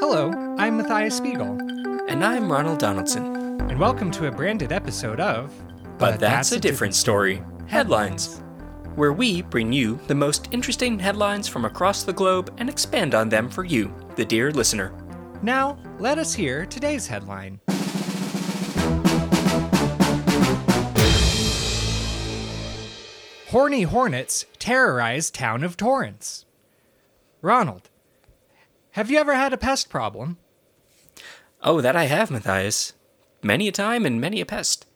Hello, I'm Matthias Spiegel, And I'm Ronald Donaldson. and welcome to a branded episode of. But, that's, a different story Headlines, where we bring you the most interesting headlines from across the globe and expand on them for you, the dear listener. Now, let us hear today's headline. Horny hornets terrorize town of Torrance. Ronald, have you ever had a pest problem? Oh, that I have, Matthias. Many a time and many a pest.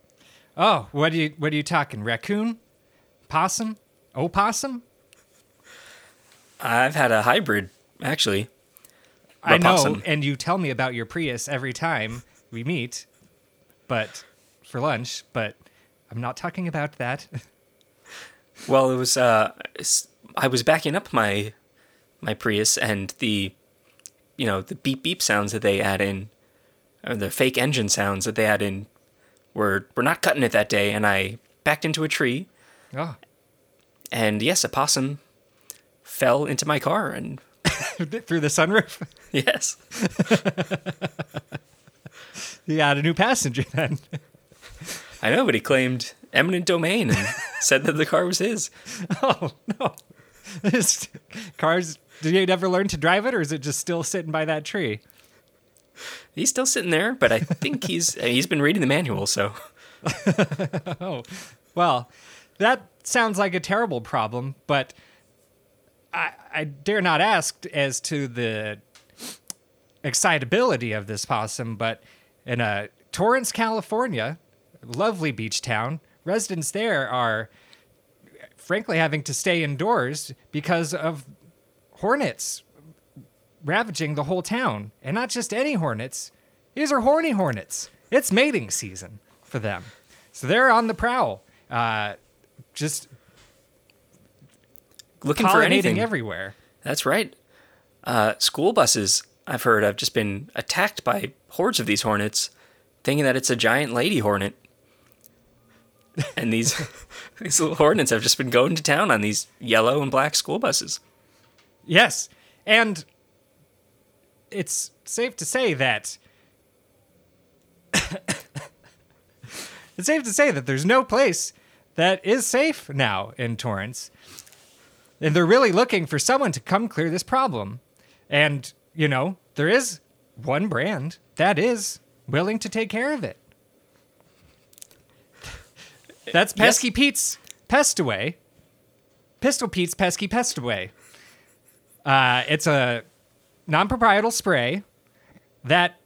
Oh, what are you what are you talking? Raccoon? Possum? Opossum? I've had a hybrid, actually. I know, and you tell me about your Prius every time we meet, but for lunch, but I'm not talking about that. Well, it was uh, I was backing up my my Prius, and the you know the beep beep sounds that they add in, or the fake engine sounds that they add in, were were not cutting it that day, and I backed into a tree, oh, and yes, a possum fell into my car, and through the sunroof? yes, You got a new passenger then. I know, but he claimed eminent domain and said that the car was his. oh, no. This car's, did you ever learn to drive it, or is it just still sitting by that tree? He's still sitting there, but I think he's he's been reading the manual, so Oh, well, that sounds like a terrible problem, but I, I dare not ask as to the excitability of this possum, but in uh, Torrance, California, lovely beach town, residents there are frankly having to stay indoors because of hornets ravaging the whole town. And not just any hornets, these are horny hornets. It's mating season for them. So they're on the prowl, uh, just looking for anything. everywhere. That's right. Uh, school buses, I've heard, have just been attacked by hordes of these hornets, thinking that it's a giant lady hornet. And these these little hornets have just been going to town on these yellow and black school buses. Yes. And it's safe to say that it's safe to say that there's no place that is safe now in Torrance. And they're really looking for someone to come clear this problem. And, you know, there is one brand that is willing to take care of it. That's Yes. Pesky Pete's Pest Away. Pistol Pete's Pesky Pest Away. Uh, it's a non-proprietal spray that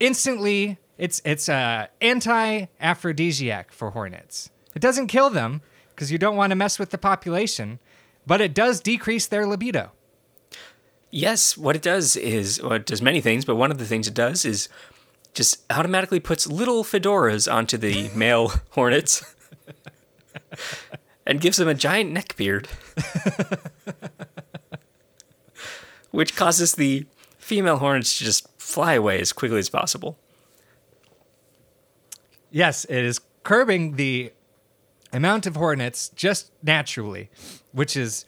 instantly it's it's a anti-aphrodisiac for hornets. It doesn't kill them because you don't want to mess with the population, but it does decrease their libido. Yes, what it does is, well, it does many things, but one of the things it does is just automatically puts little fedoras onto the male hornets and gives them a giant neck beard, which causes the female hornets to just fly away as quickly as possible. Yes, it is curbing the amount of hornets just naturally, which is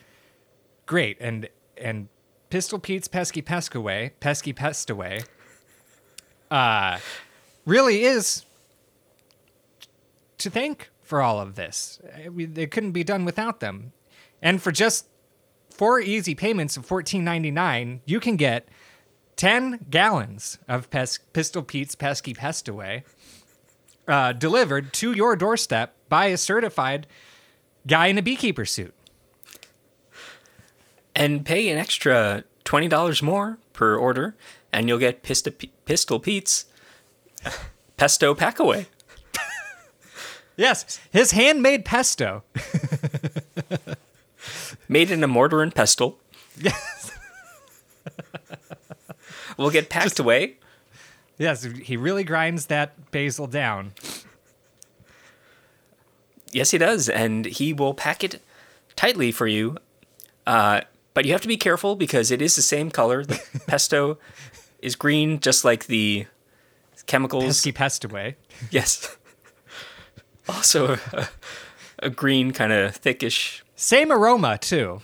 great. And and Pistol Pete's Pesky Pescaway, Pesky Pestaway, uh, really is to thank for all of this. I mean, It couldn't be done without them. And for just four easy payments of fourteen ninety nine, you can get ten gallons of Pes- Pistol Pete's Pesky Pestaway uh, delivered to your doorstep by a certified guy in a beekeeper suit. And pay an extra $20 more per order, and you'll get Pista- Pistol Pete's Pesto Packaway. Yes, his handmade pesto. made in a mortar and pestle. Yes. will get packed away. Yes, he really grinds that basil down. Yes, he does, and he will pack it tightly for you. Uh, but you have to be careful because it is the same color. The pesto is green, just like the chemicals. Pesky pestaway. Yes. Also, a, a green kind of thickish. Same aroma too.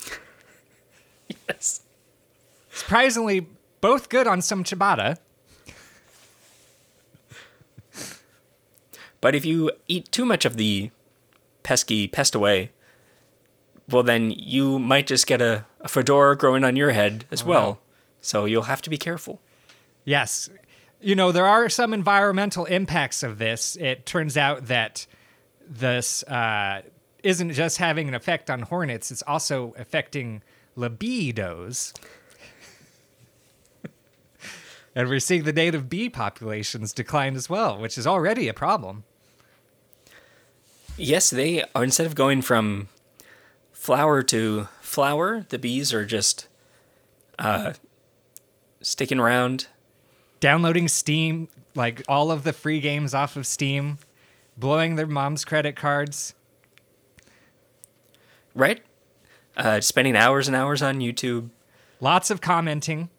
Yes. Surprisingly both good on some ciabatta. But if you eat too much of the pesky pest away, well, then you might just get a, a fedora growing on your head as oh, well. no. So you'll have to be careful. Yes. You know, there are some environmental impacts of this. It turns out that this uh, isn't just having an effect on hornets, it's also affecting libidos. and we're seeing the native bee populations decline as well, which is already a problem. Yes, they are, instead of going from flower to flower, the bees are just uh, sticking around. Downloading Steam, like all of the free games off of Steam, blowing their mom's credit cards. right? Uh, spending hours and hours on YouTube. Lots of commenting.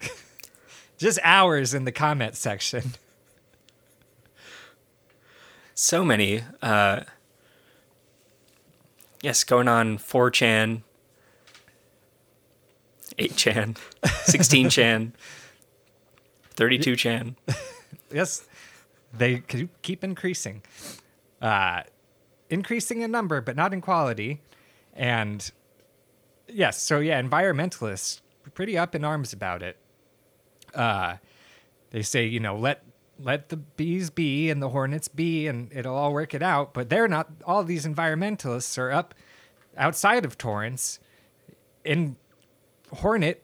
Just hours in the comment section. So many. Uh, yes, going on 4chan, 8chan, 16chan, 32chan. Yes, they keep increasing. Uh, increasing in number, but not in quality. And yes, so yeah, environmentalists are pretty up in arms about it. Uh, they say, you know, let let the bees be and the hornets be, and it'll all work it out. But they're not. All these environmentalists are up outside of Torrance in hornet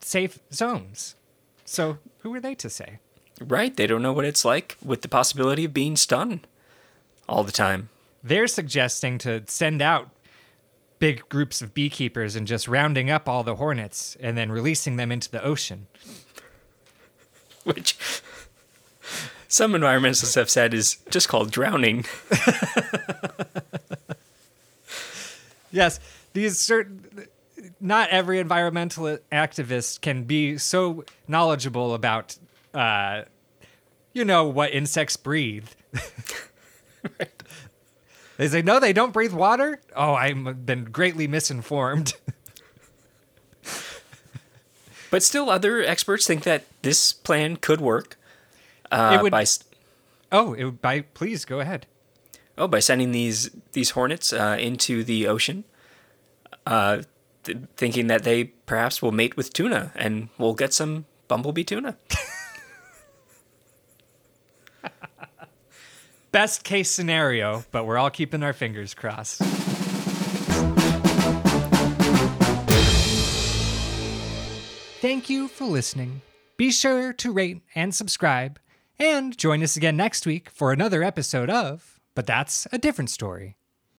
safe zones. So who are they to say? Right, they don't know what it's like with the possibility of being stung all the time. They're suggesting to send out big groups of beekeepers and just rounding up all the hornets and then releasing them into the ocean. Which some environmentalists have said is just called drowning. Yes, these certain. Not every environmental activist can be so knowledgeable about, uh, you know, what insects breathe. They say, no, they don't breathe water? Oh, I've been greatly misinformed. But still, other experts think that this plan could work. Uh, It would- by oh, it, by please go ahead. oh by sending these these hornets uh, into the ocean, uh, th- thinking that they perhaps will mate with tuna and we'll get some bumblebee tuna. Best case scenario, but we're all keeping our fingers crossed. Thank you for listening. Be sure to rate and subscribe, and join us again next week for another episode of But That's a Different Story.